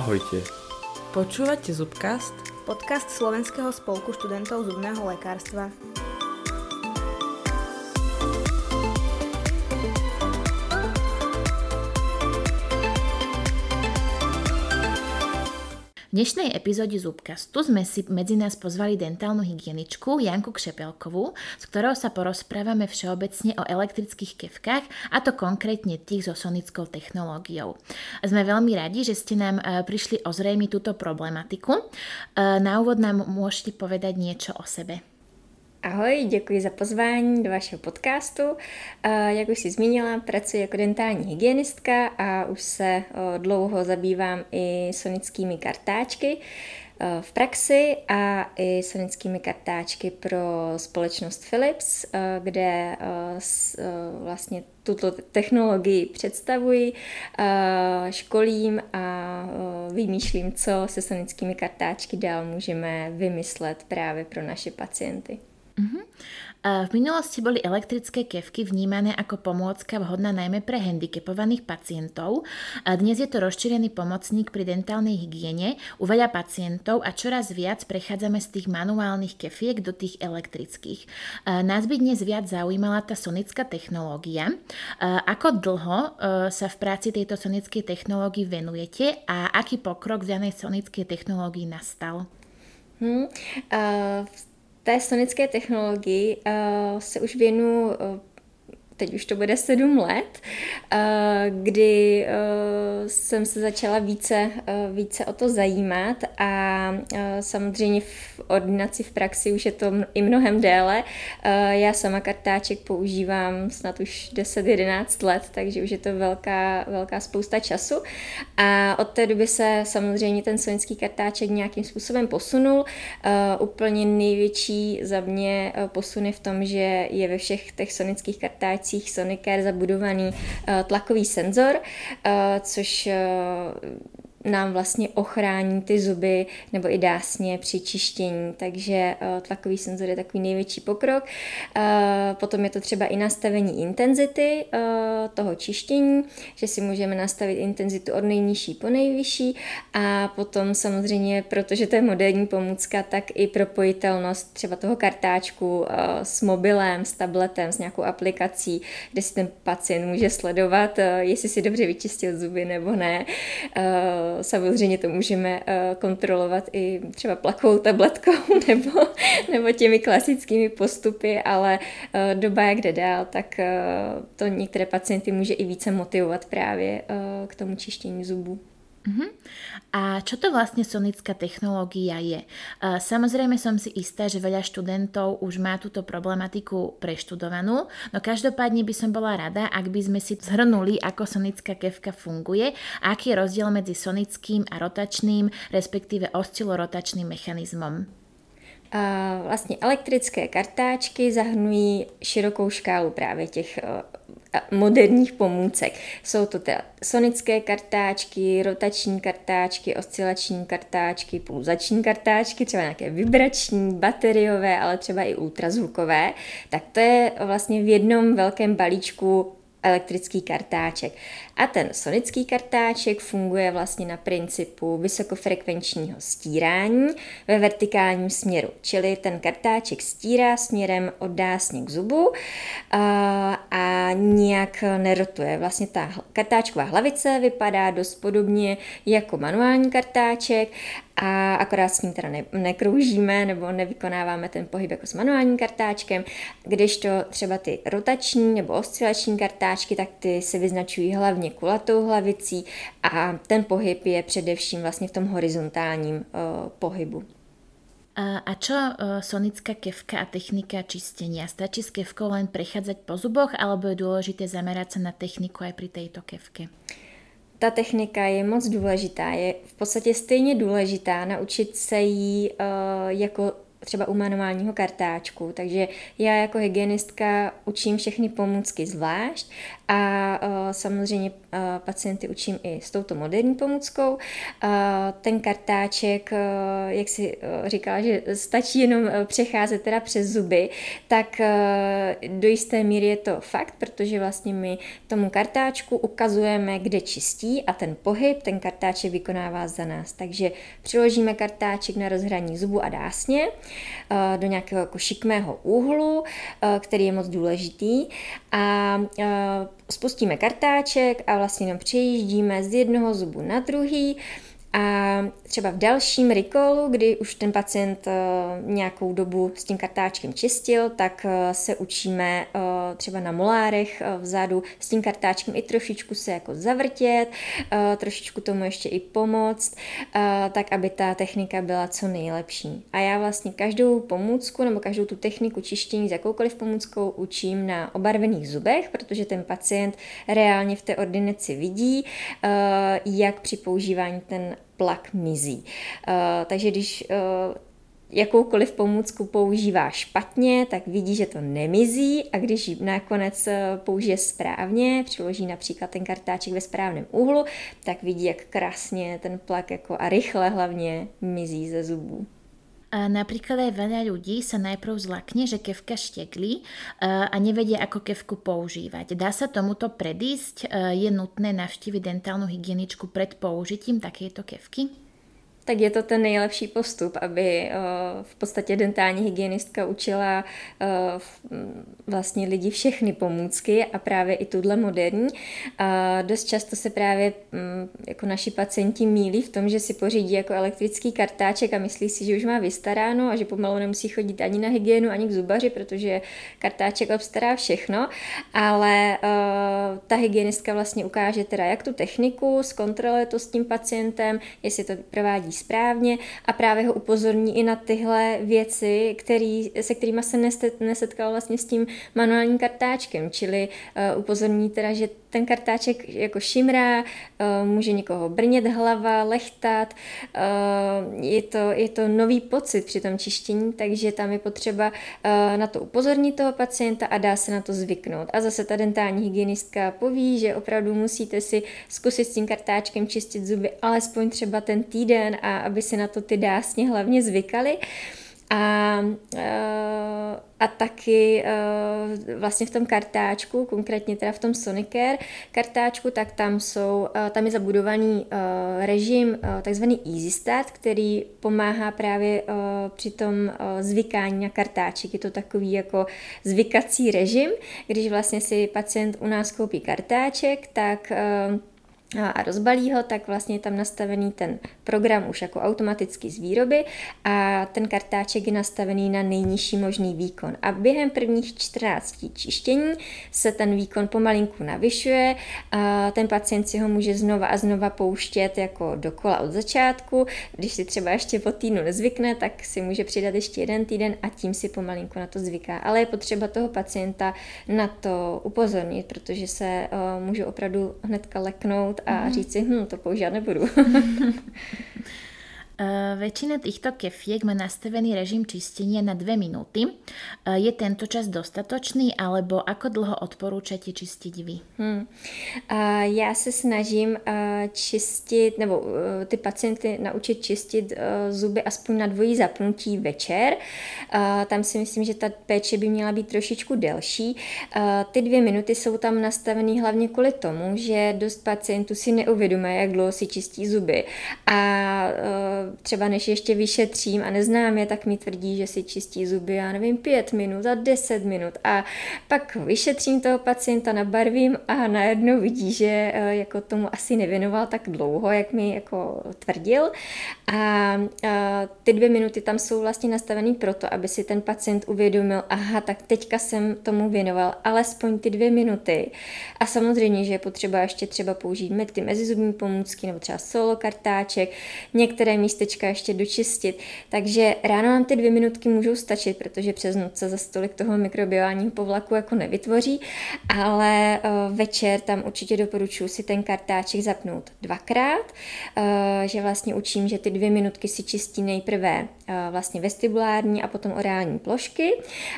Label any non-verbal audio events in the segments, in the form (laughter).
Ahojte. Počúvate Zubcast? Podcast Slovenského spolku študentov zubného lekárstva. V dnešnej epizóde Zubkastu sme si medzi nás pozvali dentálnu hygieničku Janku Kšepelkovú, s ktorou sa porozprávame všeobecne o elektrických kevkách, a to konkrétne tých so sonickou technológiou. Sme veľmi radi, že ste nám e, prišli ozrejmiť túto problematiku. E, na úvod nám môžete povedať niečo o sebe. Ahoj, děkuji za pozvání do vašeho podcastu. Jak už si zmínila, pracuji jako dentální hygienistka a už se dlouho zabývám i sonickými kartáčky v praxi a i sonickými kartáčky pro společnost Philips, kde vlastně tuto technologii představuji, školím a vymýšlím, co se sonickými kartáčky dál můžeme vymyslet právě pro naše pacienty. Uh-huh. V minulosti boli elektrické kevky vnímané ako pomôcka vhodná najmä pre handicapovaných pacientov. Dnes je to rozšírený pomocník pri dentálnej hygiene u veľa pacientov a čoraz viac prechádzame z tých manuálnych kefiek do tých elektrických. Nás by dnes viac zaujímala tá sonická technológia. Ako dlho sa v práci tejto sonickej technológii venujete a aký pokrok v danej sonickej technológii nastal? Hmm, uh, té sonické technologii uh, se už věnu uh, teď už to bude sedm let, eh, kdy jsem se začala více, více o to zajímat a samozřejmě v ordinaci v praxi už je to i mnohem déle. Já sama kartáček používám snad už 10-11 let, takže už je to velká, velká spousta času a od té doby se samozřejmě ten sonický kartáček nějakým způsobem posunul. Úplně největší za mě posun je v tom, že je ve všech těch sonických kartáčcích Sonicare zabudovaný eh, tlakový senzor, eh, což вещь nám vlastně ochrání ty zuby nebo i dásně při čištění, takže uh, tlakový senzor je takový největší pokrok. Uh, potom je to třeba i nastavení intenzity uh, toho čištění, že si můžeme nastavit intenzitu od nejnižší po nejvyšší. A potom samozřejmě, protože to je moderní pomůcka, tak i propojitelnost třeba toho kartáčku s mobilem, s tabletem, s nějakou aplikací, kde si ten pacient může sledovat, jestli si dobře vyčistil zuby nebo ne samozřejmě to můžeme eh, kontrolovat i třeba plakovou tabletkou (laughs) nebo, nebo těmi klasickými postupy, ale eh, doba jak jde dál, tak eh, to některé pacienty může i více motivovat právě k tomu čištění zubů. Uh-huh. A čo to vlastne sonická technológia je? Samozrejme som si istá, že veľa študentov už má túto problematiku preštudovanú, no každopádne by som bola rada, ak by sme si zhrnuli, ako sonická kevka funguje a aký je rozdiel medzi sonickým a rotačným, respektíve oscilorotačným mechanizmom. Vlastně elektrické kartáčky zahrnují širokou škálu právě těch eh, moderních pomůcek. Jsou to teda sonické kartáčky, rotační kartáčky, oscilační kartáčky, pulzační kartáčky, třeba nějaké vibrační, bateriové, ale třeba i ultrazvukové. Tak to je vlastně v jednom velkém balíčku elektrický kartáček. A ten sonický kartáček funguje vlastně na principu vysokofrekvenčního stírání ve vertikálním směru, čili ten kartáček stírá směrem od dásně k zubu a, nijak nerotuje. Vlastně ta kartáčková hlavice vypadá dost podobně jako manuální kartáček a akorát s ním teda ne, nekroužíme nebo nevykonáváme ten pohyb jako s manuálním kartáčkem, když to třeba ty rotační nebo oscilační kartáčky, tak ty se vyznačují hlavně kulatou hlavicí a ten pohyb je především vlastně v tom horizontálním uh, pohybu. A čo sonická kevka a technika čistenia? Stačí s kevkou len prechádzať po zuboch, alebo je dôležité zamerať sa na techniku aj pri tejto kevke? Ta technika je moc důležitá. Je v podstatě stejně důležitá naučit se jí uh, jako třeba u manuálního kartáčku. Takže já jako hygienistka učím všechny pomůcky zvlášť a uh, samozřejmě uh, pacienty učím i s touto moderní pomůckou. Uh, ten kartáček, jak si říkala, že stačí jenom přecházet teda přes zuby, tak do jisté míry je to fakt, protože vlastně my tomu kartáčku ukazujeme, kde čistí a ten pohyb ten kartáček vykonává za nás. Takže přiložíme kartáček na rozhraní zubu a dásně do nějakého jako šikmého úhlu, uh, který je moc důležitý. A uh, spustíme kartáček a vlastně jenom přejíždíme z jednoho zubu na druhý a třeba v dalším recallu, kdy už ten pacient eh, nějakou dobu s tím kartáčkem čistil, tak eh, se učíme eh, třeba na molárech vzadu s tím kartáčkem i trošičku se jako zavrtět, trošičku tomu ještě i pomoct, tak aby ta technika byla co nejlepší. A já vlastně každou pomůcku nebo každou tu techniku čištění s jakoukoliv pomůckou učím na obarvených zubech, protože ten pacient reálně v té ordinaci vidí, jak při používání ten plak mizí. Uh, takže když uh, jakoukoliv pomůcku používá špatně, tak vidí, že to nemizí a když ji nakonec eh, použije správně, přiloží například ten kartáček ve správném úhlu, tak vidí, jak krásně ten plak jako a rychle hlavně mizí ze zubů. Napríklad aj veľa ľudí sa najprv zlakne, že kevka šteklí a nevedie, ako kevku používať. Dá sa tomuto predísť? Je nutné navštíviť dentálnu hygieničku pred použitím takejto kevky? Tak je to ten nejlepší postup, aby eh, v podstatě dentální hygienistka učila eh, vlastně lidi všechny pomůcky a právě i tuhle moderní. A dost často se právě mm, jako naši pacienti mílí v tom, že si pořídí jako elektrický kartáček a myslí si, že už má vystaráno a že pomalu nemusí chodit ani na hygienu, ani k zubaři, protože kartáček obstará všechno, ale uh, ta hygienistka vlastně ukáže teda jak tu techniku, zkontroluje to s tím pacientem, jestli to provádí správně a právě ho upozorní i na tyhle věci, který, se kterými se nesetkal vlastně s tím manuálním kartáčkem, čili uh, upozorní teda, že ten kartáček jako šimrá, uh, může někoho brnět hlava, lechtat, uh, je, to, je to nový pocit při tom čištění, takže tam je potřeba uh, na to upozornit toho pacienta a dá se na to zvyknout. A zase ta dentální hygienistka poví, že opravdu musíte si zkusit s tím kartáčkem čistit zuby alespoň třeba ten týden a aby si na to ty dásně hlavně zvykali. A, a taky vlastně v tom kartáčku, konkrétně teda v tom Sonicare kartáčku, tak tam jsou, tam je zabudovaný režim takzvaný Easy Start, který pomáhá právě při tom zvykání na kartáček. Je to takový jako zvykací režim, když vlastně si pacient u nás koupí kartáček, tak a rozbalí ho, tak vlastně je tam nastavený ten program už jako automaticky z výroby a ten kartáček je nastavený na nejnižší možný výkon. A během prvních 14 čištění se ten výkon pomalinku navyšuje, a ten pacient si ho může znova a znova pouštět jako dokola od začátku. Když si třeba ještě po týdnu nezvykne, tak si může přidat ještě jeden týden a tím si pomalinku na to zvyká. Ale je potřeba toho pacienta na to upozornit, protože se uh, může opravdu hnedka leknout a mm. říct si, hm, to používat nebudu. (laughs) Uh, väčšina týchto kefiek má nastavený režim čistenia na 2 minúty. Uh, je tento čas dostatočný, alebo ako dlho odporúčate čistiť vy? Hmm. Uh, já se snažím uh, čistit, nebo ty pacienty naučit čistit zuby aspoň na dvojí zapnutí večer. Tam si myslím, že ta péče by měla být trošičku delší. Ty dvě minuty jsou tam nastavený hlavně kvůli tomu, že dost pacientů si neuvědomuje, jak dlouho si čistí zuby. A třeba než ještě vyšetřím a neznám je, tak mi tvrdí, že si čistí zuby, já nevím, pět minut a deset minut. A pak vyšetřím toho pacienta, nabarvím a najednou vidí, že eh, jako tomu asi nevěnoval tak dlouho, jak mi jako tvrdil. A, a ty dvě minuty tam jsou vlastně nastavený proto, aby si ten pacient uvědomil, aha, tak teďka jsem tomu věnoval alespoň ty dvě minuty. A samozřejmě, že je potřeba ještě třeba použít ty mezizubní pomůcky nebo třeba solo kartáček, některé místa místečka ještě dočistit. Takže ráno nám ty dvě minutky můžou stačit, protože přes noc se za stolik toho mikrobiálního povlaku jako nevytvoří, ale uh, večer tam určitě doporučuji si ten kartáček zapnout dvakrát, uh, že vlastně učím, že ty dvě minutky si čistí nejprve uh, vlastně vestibulární a potom orální plošky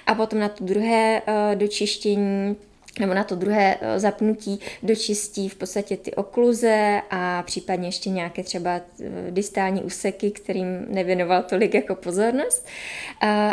a potom na to druhé uh, dočištění nebo na to druhé eh, zapnutí dočistí v podstatě ty okluze a případně ještě nějaké třeba eh, distální úseky, kterým nevěnoval tolik jako pozornost.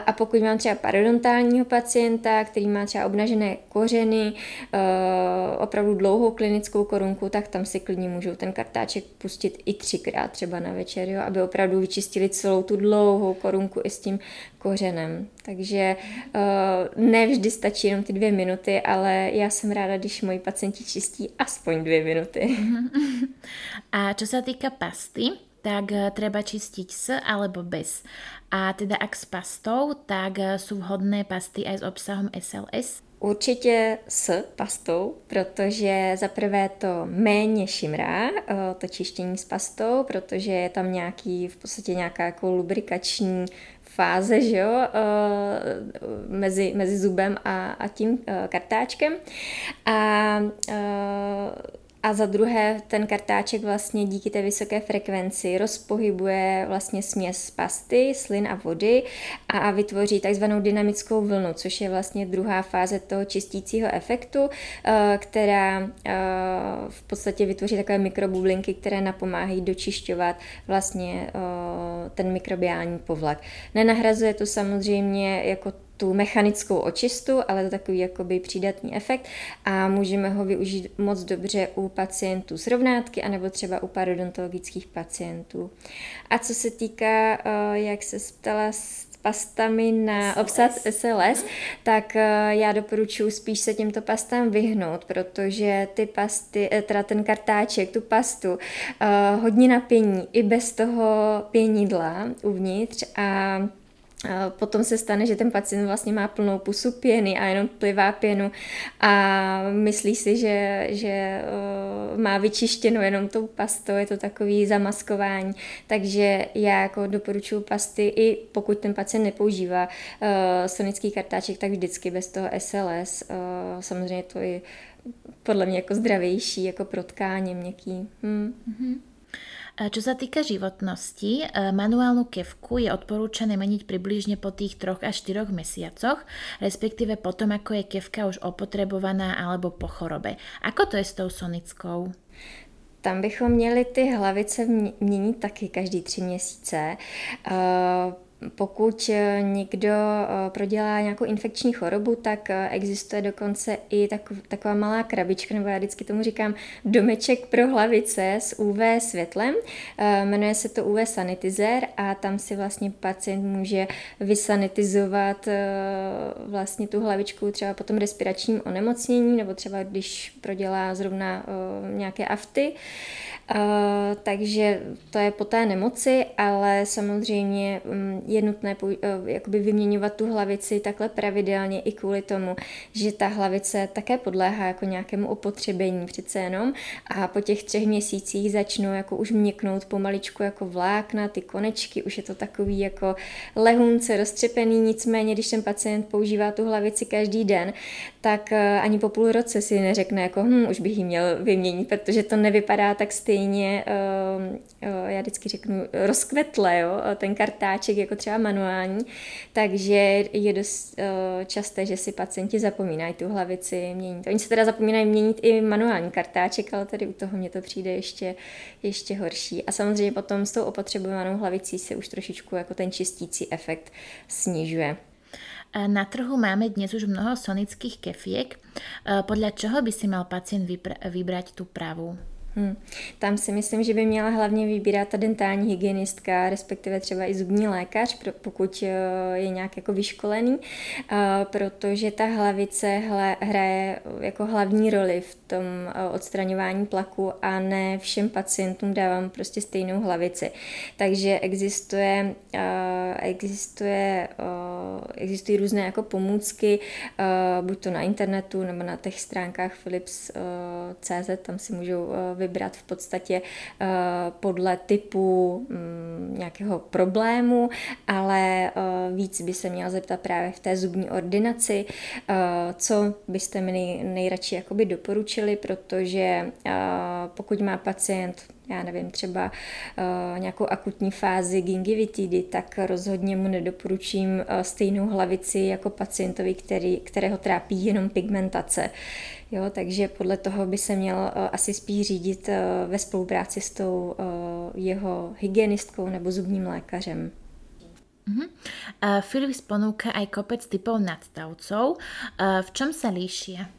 A pokud mám třeba parodontálního pacienta, který má třeba obnažené kořeny, eh, opravdu dlouhou klinickou korunku, tak tam si klidně můžou ten kartáček pustit i třikrát třeba na večer, jo, aby opravdu vyčistili celou tu dlouhou korunku i s tím kořenem. Takže uh, ne vždy stačí jenom ty dvě minuty, ale já jsem ráda, když moji pacienti čistí aspoň dvě minuty. (laughs) A čo sa týka pasty, tak eh, treba čistiť s alebo bez. A teda ak s pastou, tak eh, sú vhodné pasty aj s obsahom SLS? Určitě s pastou, protože za prvé to méně šimrá, to čištění s pastou, protože je tam nějaký, v podstatě nějaká jako lubrikační fáze, že jo, uh, mezi, mezi zubem a, a tím uh, kartáčkem. A uh, a za druhé, ten kartáček vlastně díky té vysoké frekvenci rozpohybuje vlastně směs pasty, slin a vody a vytvoří takzvanou dynamickou vlnu, což je vlastně druhá fáze toho čistícího efektu, která v podstatě vytvoří takové mikrobublinky, které napomáhají dočišťovat vlastně ten mikrobiální povlak. Nenahrazuje to samozřejmě jako tu mechanickou očistu, ale to takový jakoby přídatný efekt a můžeme ho využít moc dobře u pacientů s rovnátky anebo třeba u parodontologických pacientů. A co se týká, eh, jak se ptala, pastami na SLS. obsad SLS, tak eh, já doporučuji spíš se těmto pastám vyhnout, protože ty pasty, eh, teda ten kartáček, tu pastu, hodně napění i bez toho pěnidla uvnitř a Potom se stane, že ten pacient vlastně má plnou pusu pěny a jenom plivá pěnu a myslí si, že, že má vyčištěno jenom tou pastou, je to takový zamaskování. Takže já jako doporučuji pasty i pokud ten pacient nepoužívá uh, sonický kartáček, tak vždycky bez toho SLS. Uh, samozřejmě to je podle mě jako zdravější, jako pro tkáně měkký. Hmm. Mm-hmm. Čo sa týka životnosti, e, manuálnu kevku je odporúčané meniť približne po tých 3 až 4 mesiacoch, respektíve potom, ako je kevka už opotrebovaná alebo po chorobe. Ako to je s tou sonickou? Tam bychom měli ty hlavice měnit taky každý tři měsíce. Uh, pokud eh, někdo eh, prodělá nějakou infekční chorobu, tak eh, existuje dokonce i taková malá krabička, nebo já vždycky tomu říkám domeček pro hlavice s UV světlem. Jmenuje se to UV sanitizer a tam si vlastně pacient může vysanitizovat vlastně tu hlavičku třeba po tom respiračním onemocnění, nebo třeba když prodělá zrovna nějaké afty. Uh, takže to je po té nemoci, ale samozřejmě um, je nutné uh, jakoby vyměňovat tu hlavici takhle pravidelně i kvůli tomu, že ta hlavice také podléhá jako nějakému opotřebení přece jenom. A po těch třech měsících začnou jako už měknout pomaličku jako vlákna, ty konečky, už je to takový jako lehunce roztřepený, nicméně když ten pacient používá tu hlavici každý den, tak uh, ani po půl roce si neřekne jako hm, už bych ji měl vyměnit, protože to nevypadá tak stejně stejně, ehm, eh, já vždycky řeknu, rozkvetle, jo, ten kartáček jako třeba manuální, takže je dost eh, časté, že si pacienti zapomínají tu hlavici měnit. Oni se teda zapomínají měnit i manuální kartáček, ale tady u toho mě to přijde ještě, ještě horší. A samozřejmě potom s tou opotřebovanou hlavicí se už trošičku jako ten čistící efekt snižuje. Na trhu máme dnes už mnoho sonických kefiek. Eh, podľa čoho by si mal pacient vybrať tú pravú? Hmm. Tam si myslím, že by měla hlavně vybírat ta dentální hygienistka, respektive třeba i zubní lékař, pokud eh, je nějak jako vyškolený, eh, protože ta hlavice hraje jako hlavní roli v tom eh, odstraňování plaku a ne všem pacientům dávám prostě stejnou hlavici. Takže existuje, existuje, existují různé jako pomůcky, buď to na internetu nebo na těch stránkách Philips.cz, tam si můžou vybrat vybrat v podstatě uh, podle typu um, nějakého problému, ale uh, víc by se měla zeptat právě v té zubní ordinaci, co byste mi nej, nejradši jakoby doporučili, protože pokud má pacient já nevím, třeba uh, nějakou akutní fázi gingivitidy, tak rozhodně mu nedoporučím uh, stejnou hlavici jako pacientovi, který, kterého trápí jenom pigmentace. Jo, takže podle toho by se měl uh, asi spíš řídit uh, ve spolupráci s tou uh, jeho hygienistkou nebo zubním lékařem. Uh-huh. Uh, Philips ponúka aj kopec typov nadstavcov. V čom sa líšia?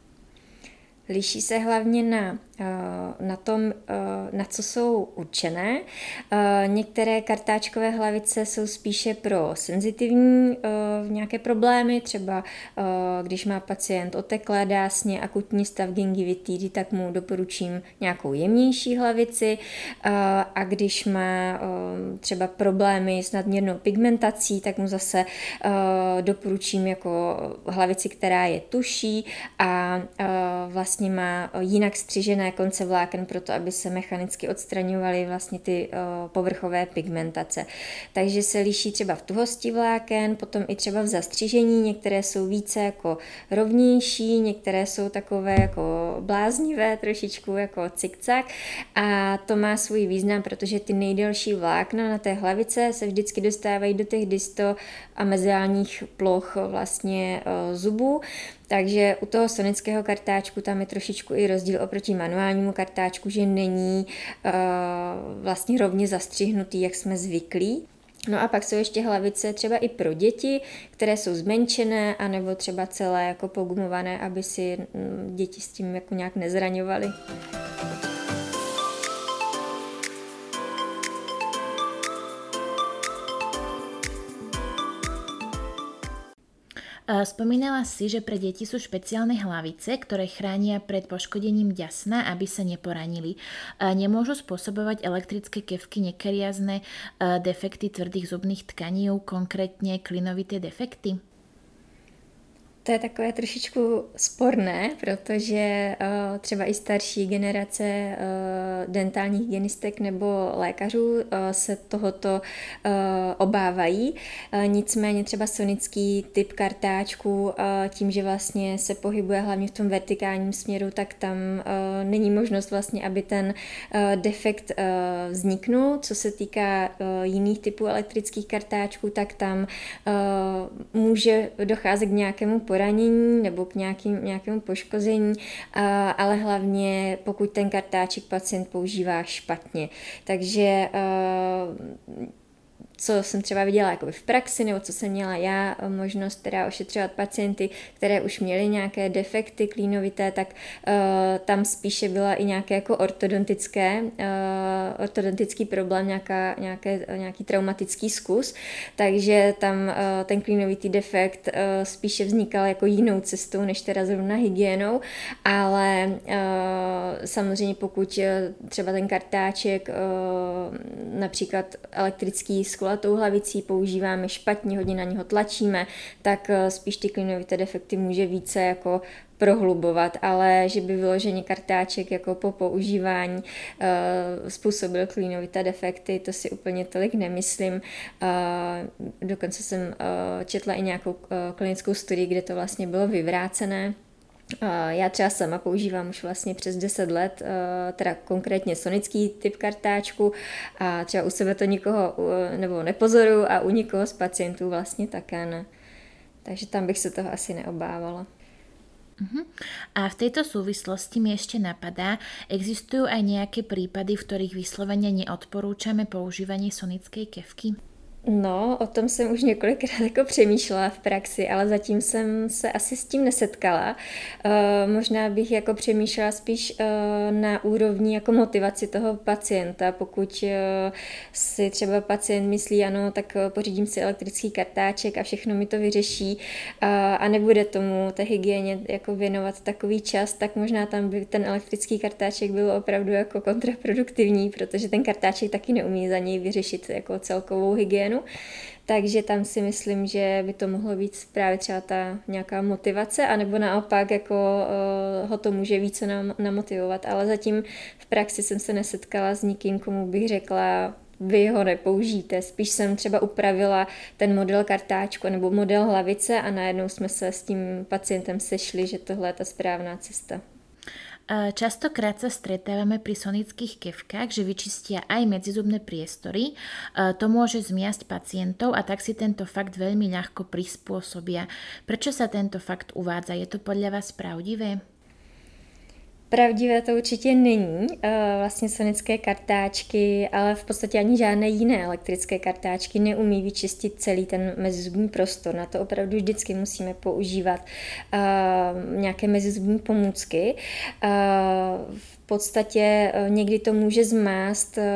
Liší se hlavně na Eh, na tom, eh, na co jsou určené. Eh, některé kartáčkové hlavice jsou spíše pro senzitivní nějaké problémy, třeba když má pacient oteklé dásně, akutní stav gingivitidy, tak mu doporučím nějakou jemnější hlavici a když má třeba problémy s nadměrnou pigmentací, tak mu zase doporučím jako hlavici, která je tuší a vlastně má jinak střižené konce vláken proto, aby se mechanicky odstraňovaly vlastně ty povrchové pigmentace. Takže se liší třeba v tuhosti vláken, potom i třeba v zastřížení, některé jsou více jako rovnější, některé jsou takové jako bláznivé, trošičku jako cikcak. A to má svůj význam, protože ty nejdelší vlákna na té hlavice se vždycky dostávají do těch disto a meziálních ploch vlastně zubů, takže u toho sonického kartáčku tam je trošičku i rozdíl oproti manuálnímu kartáčku, že není uh, vlastně rovně zastřihnutý, jak jsme zvyklí. No a pak jsou ještě hlavice třeba i pro děti, které jsou zmenšené, anebo třeba celé jako pogumované, aby si mm, děti s tím jako nějak nezraňovaly. Spomínala si, že pre deti sú špeciálne hlavice, ktoré chránia pred poškodením ďasna, aby sa neporanili. Nemôžu spôsobovať elektrické kevky nekariazne defekty tvrdých zubných tkaní, konkrétně klinovité defekty? To je takové trošičku sporné, protože uh, třeba i starší generace uh, dentálních hygienistek nebo lékařů uh, se tohoto obávají. Nicméně třeba sonický typ kartáčku, tím, že vlastně se pohybuje hlavně v tom vertikálním směru, tak tam není možnost vlastně, aby ten defekt vzniknul. Co se týká jiných typů elektrických kartáčků, tak tam může docházet k nějakému poranění nebo k nějakým, nějakému poškození, ale hlavně pokud ten kartáček pacient používá špatně. Takže co jsem třeba viděla jako v praxi, nebo co jsem měla já eh, možnost teda ošetřovat pacienty, které už měly nějaké defekty klínovité, tak uh, tam spíše byla i nějaké jako ortodontické, uh, ortodontický problém, nějaká, nějaké, nějaký traumatický zkus, takže tam uh, ten klínovitý defekt uh, spíše vznikal jako jinou cestou, než teda zrovna hygienou, ale uh, samozřejmě pokud třeba ten kartáček, uh, například elektrický sklo kulatou hlavicí používáme špatně, hodně na něho tlačíme, tak eh, spíš ty klinovité defekty může více jako prohlubovat, ale že by vyloženě kartáček jako po používání uh, způsobil klínovité defekty, to si úplně tolik nemyslím. Uh, dokonce jsem uh, četla i nějakou klinickou studii, kde to vlastně bylo vyvrácené, já třeba sama používám už vlastně přes 10 let, teda konkrétně sonický typ kartáčku a třeba u sebe to nikoho nebo nepozoru a u nikoho z pacientů vlastně také ne. Takže tam bych se toho asi neobávala. Uh-huh. A v tejto súvislosti mi ešte napadá, existujú aj nejaké prípady, v ktorých vyslovene neodporúčame používanie sonickej kevky? No, o tom jsem už několikrát (laughs) jako přemýšlela v praxi, ale zatím jsem se asi s tím nesetkala. Uh, možná bych jako přemýšlela spíš uh, na úrovni jako motivaci toho pacienta. Pokud uh, si třeba pacient myslí, ano, tak pořídím si elektrický kartáček a všechno mi to vyřeší uh, a nebude tomu té hygieně jako věnovat takový čas, tak možná tam by ten elektrický kartáček byl opravdu jako kontraproduktivní, protože ten kartáček taky neumí za něj vyřešit jako celkovou hygienu scénu. takže tam si myslím, že by to mohlo být právě třeba ta nějaká motivace, anebo naopak jako uh, ho to může více nam, namotivovat, ale zatím v praxi jsem se nesetkala s nikým, komu bych řekla, vy ho nepoužijte. Spíš jsem třeba upravila ten model kartáčku nebo model hlavice a najednou jsme se s tím pacientem sešli, že tohle je ta správná cesta. Častokrát sa stretávame pri sonických kevkách, že vyčistia aj medzizubné priestory. To môže zmiasť pacientov a tak si tento fakt veľmi ľahko prispôsobia. Prečo sa tento fakt uvádza? Je to podľa vás pravdivé? Pravdivé to určitě není, eh, vlastně sonické kartáčky, ale v podstatě ani žádné jiné elektrické kartáčky neumí vyčistit celý ten mezizubní prostor. Na to opravdu vždycky musíme používat uh, nějaké mezizubní pomůcky. V podstatě eh, někdy to může zmást eh,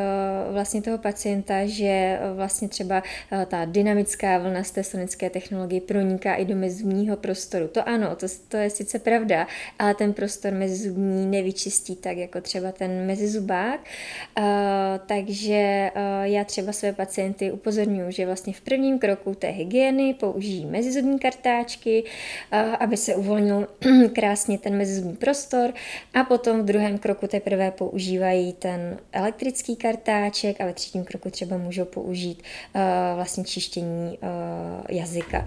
vlastně toho pacienta, že eh, vlastně třeba ta dynamická vlna z té sonické technologie proniká i do mezizubního prostoru. To ano, to, to je sice pravda, ale ten prostor mezizubní nevyčistí tak jako třeba ten mezizubák. Takže já třeba své pacienty upozorňuji, že vlastně v prvním kroku té hygieny použijí mezizubní kartáčky, aby se uvolnil (clears throat) krásně ten mezizubní prostor a potom v druhém kroku kroku teprve používají ten elektrický kartáček a ve třetím kroku třeba můžou použít uh, vlastně čištění uh, jazyka.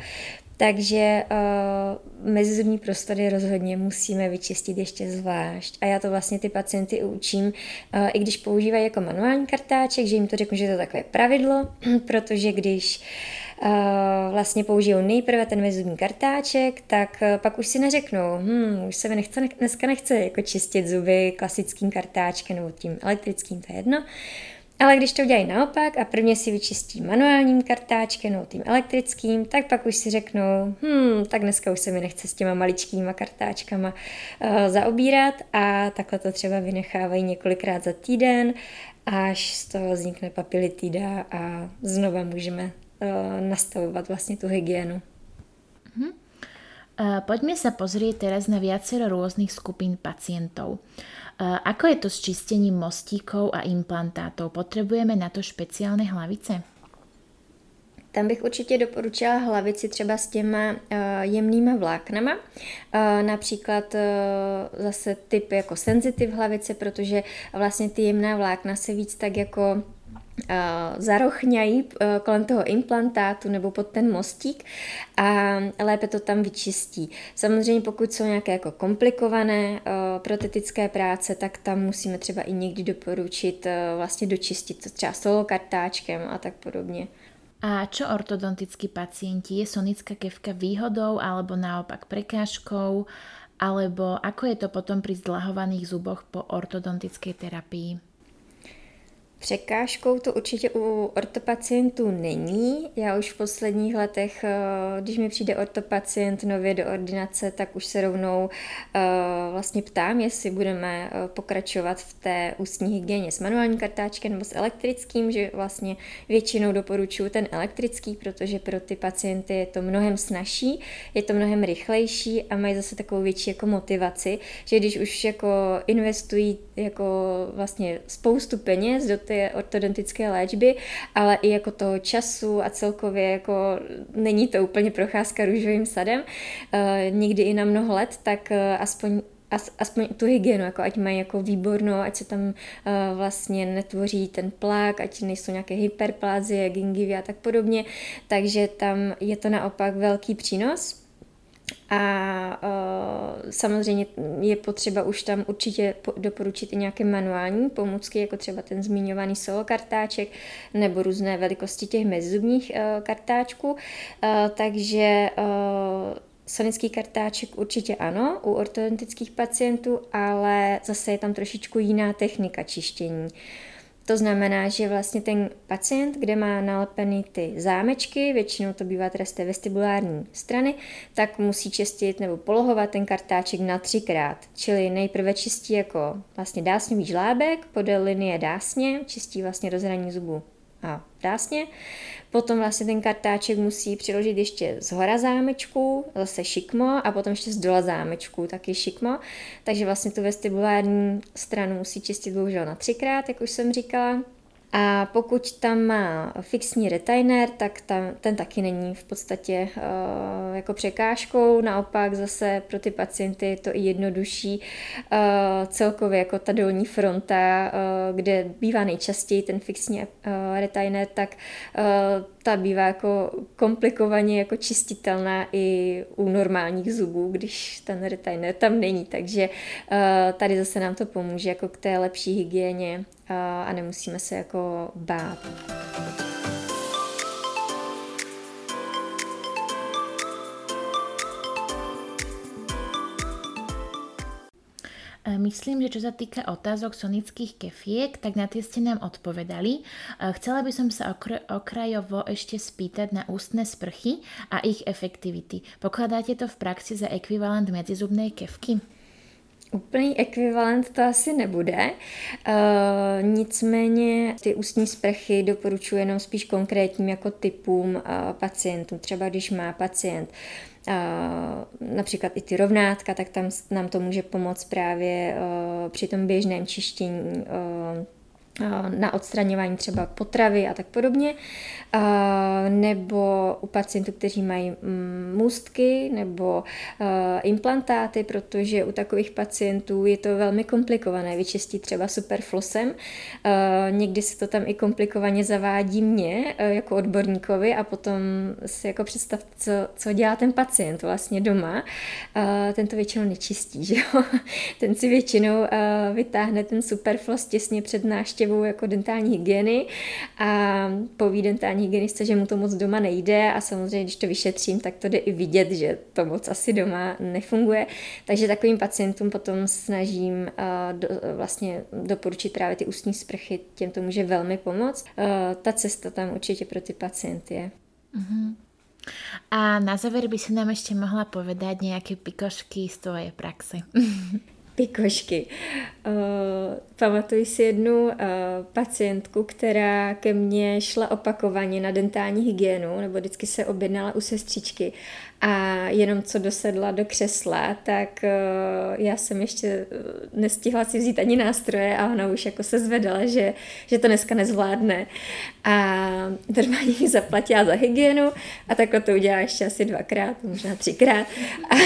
Takže uh, mezizubní prostory rozhodně musíme vyčistit ještě zvlášť. A já to vlastně ty pacienty učím, uh, i když používají jako manuální kartáček, že jim to řeknu, že to je takové pravidlo, (clears throat) protože když uh, vlastně použijou nejprve ten mezizubní kartáček, tak uh, pak už si neřeknou, hm, už se mi nechce, dneska nechce jako čistit zuby klasickým kartáčkem nebo tím elektrickým, to je jedno. Ale když to udělají naopak a prvně si vyčistí manuálním kartáčkem nebo tím elektrickým, tak pak už si řeknou, hm, tak dneska už se mi nechce s těma maličkýma kartáčkama uh, zaobírat a takhle to třeba vynechávají několikrát za týden, až z toho vznikne papilitida a znova můžeme nastavovat vlastně tu hygienu. Mm-hmm. Poďme sa pozrieť teraz na viacero rôznych skupín pacientov. Ako je to s čistením mostíkov a implantátov? Potřebujeme na to špeciálne hlavice? Tam bych určitě doporučila hlavici třeba s těma uh, jemnýma vláknama, uh, například uh, zase typ jako sensitive hlavice, protože vlastně ty jemná vlákna se víc tak jako zarochňají kolem toho implantátu nebo pod ten mostík a lépe to tam vyčistí. Samozřejmě pokud jsou nějaké jako komplikované protetické práce, tak tam musíme třeba i někdy doporučit vlastně dočistit to třeba solo kartáčkem a tak podobně. A čo ortodontickí pacienti? Je sonická kevka výhodou alebo naopak prekážkou? Alebo ako je to potom pri zdlahovaných zuboch po ortodontickej terapii? Překážkou to určitě u ortopacientů není. Já už v posledních letech, eh, když mi přijde ortopacient nově do ordinace, tak už se rovnou eh, vlastně ptám, jestli budeme eh, pokračovat v té ústní hygieně s manuálním kartáčkem nebo s elektrickým, že vlastně většinou doporučuji ten elektrický, protože pro ty pacienty je to mnohem snažší, je to mnohem rychlejší a mají zase takovou větší jako motivaci, že když už jako investují jako vlastně spoustu peněz do té ortodontické léčby, ale i jako toho času a celkově jako není to úplně procházka růžovým sadem, uh, někdy i na mnoho let, tak uh, aspoň aspoň tu hygienu, jako ať mají jako výbornou, ať se tam uh, vlastně netvoří ten plák, ať nejsou nějaké hyperplázie, gingivy a tak podobně, takže tam je to naopak velký přínos. A uh, samozřejmě je potřeba už tam určitě doporučit i nějaké manuální pomůcky, jako třeba ten zmiňovaný solo kartáček nebo různé velikosti těch mezizubních uh, kartáčků. Uh, takže uh, sonický kartáček určitě ano, u ortodontických pacientů, ale zase je tam trošičku jiná technika čištění. Uh, to znamená, že vlastně ten pacient, kde má nalepený ty zámečky, většinou to bývá teda z té vestibulární strany, tak musí čistit nebo polohovat ten kartáček na třikrát. Čili nejprve čistí jako vlastně dásňový žlábek podél linie dásně, čistí vlastně rozhraní zubů a dásně. Potom vlastně ten kartáček musí přiložit ještě z hora zámečku, zase šikmo a potom ještě z dola zámečku, taky šikmo. Takže vlastně tu vestibulární stranu musí čistit bohužel na třikrát, jak už jsem říkala. A pokud tam má fixní retainer, tak tam, ten taky není v podstatě uh, jako překážkou, naopak zase pro ty pacienty je to i jednodušší uh, celkově jako ta dolní fronta, uh, kde bývá nejčastěji ten fixní uh, retainer, tak uh, ta bývá jako komplikovaně jako čistitelná i u normálních zubů, když ten retainer tam není, takže uh, tady zase nám to pomůže jako k té lepší hygieně uh, a nemusíme se jako bát. Myslím, že čo sa týka otázok sonických kefiek, tak na tie ste nám odpovedali. E, chcela by som sa okrajovo ešte spýtať na ústne sprchy a ich efektivity. Pokladáte to v praxi za ekvivalent medzizubnej kevky? Úplný ekvivalent to asi nebude, uh, nicméně ty ústní sprchy doporučuji jenom spíš konkrétním jako typům uh, pacientů. Třeba když má pacient například i ty rovnátka, tak tam nám to může pomoct právě při tom běžném čištění na odstraňování třeba potravy a tak podobně, nebo u pacientů, kteří mají mm, můstky nebo implantáty, protože u takových pacientů je to velmi komplikované vyčistit třeba superflosem. Někdy se to tam i komplikovaně zavádí mě jako odborníkovi a potom si jako představte, co, co dělá ten pacient vlastně doma. Ten to většinou nečistí, (laughs) že jo? Ten si většinou vytáhne ten superflos těsně před návštěvou jako dentální hygieny a poví dentální hygienista, že mu to moc doma nejde a samozřejmě, když to vyšetřím, tak to jde i vidět, že to moc asi doma nefunguje. Takže takovým pacientům potom snažím uh, do, vlastně doporučit právě ty ústní sprchy, těm to může velmi pomoct. Uh, ta cesta tam určitě pro ty pacienty je. Uh-huh. A na záver by si nám ještě mohla povedať nějaké pikošky z tvojej praxe. (laughs) pikošky. Uh, pamatuji si jednu uh, pacientku, která ke mně šla opakovaně na dentální hygienu, nebo vždycky se objednala u sestřičky a jenom co dosedla do křesla, tak uh, já jsem ještě nestihla si vzít ani nástroje a ona už jako se zvedala, že, že to dneska nezvládne. A normálně mi zaplatila za hygienu a takhle to udělala ještě asi dvakrát, možná třikrát. A,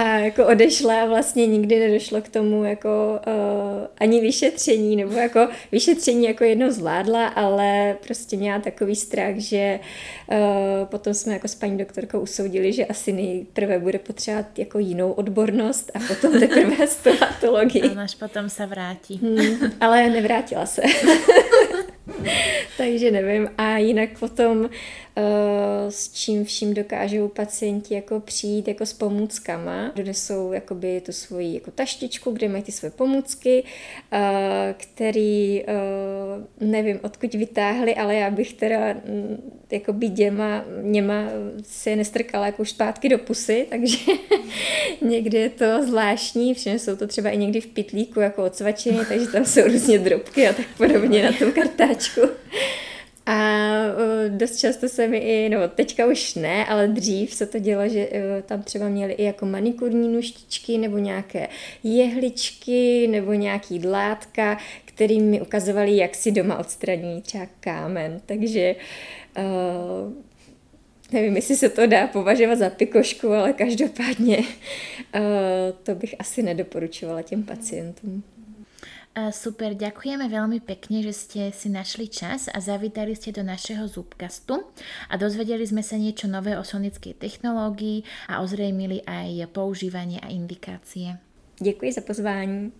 a jako odešla a vlastně nikdy nedošlo k tomu jako uh, ani vyšetření, nebo jako vyšetření jako jedno zvládla, ale prostě měla takový strach, že uh, potom jsme jako s paní doktorkou usoudili, že asi nejprve bude potřebovat jako jinou odbornost a potom teprve (laughs) stomatologii. A až potom se vrátí. Hmm, ale nevrátila se. (laughs) Takže nevím. A jinak potom s čím vším dokážou pacienti jako přijít jako s pomůckama. Donesou jakoby tu svoji jako taštičku, kde mají ty své pomůcky, eh, který eh, nevím odkud vytáhli, ale já bych teda mm, jako by děma, něma si je nestrkala jako už zpátky do pusy, (laughs) takže (laughs) někdy je to zvláštní, všechny jsou to třeba i někdy v pitlíku jako odsvačený, takže tam jsou různě drobky a tak podobně na tom kartáčku. Dost často se mi i, no teďka už ne, ale dřív se to dělo, že tam třeba měli i jako manikurní nuštičky nebo nějaké jehličky nebo nějaký dlátka, který mi ukazovali, jak si doma odstraní třeba kámen. Takže uh, nevím, jestli se to dá považovat za pikošku, ale každopádně uh, to bych asi nedoporučovala těm pacientům. Super, ďakujeme veľmi pekne, že ste si našli čas a zavítali ste do našeho Zubkastu a dozvedeli sme sa niečo nové o sonickej technológii a ozrejmili aj používanie a indikácie. Děkuji za pozvání.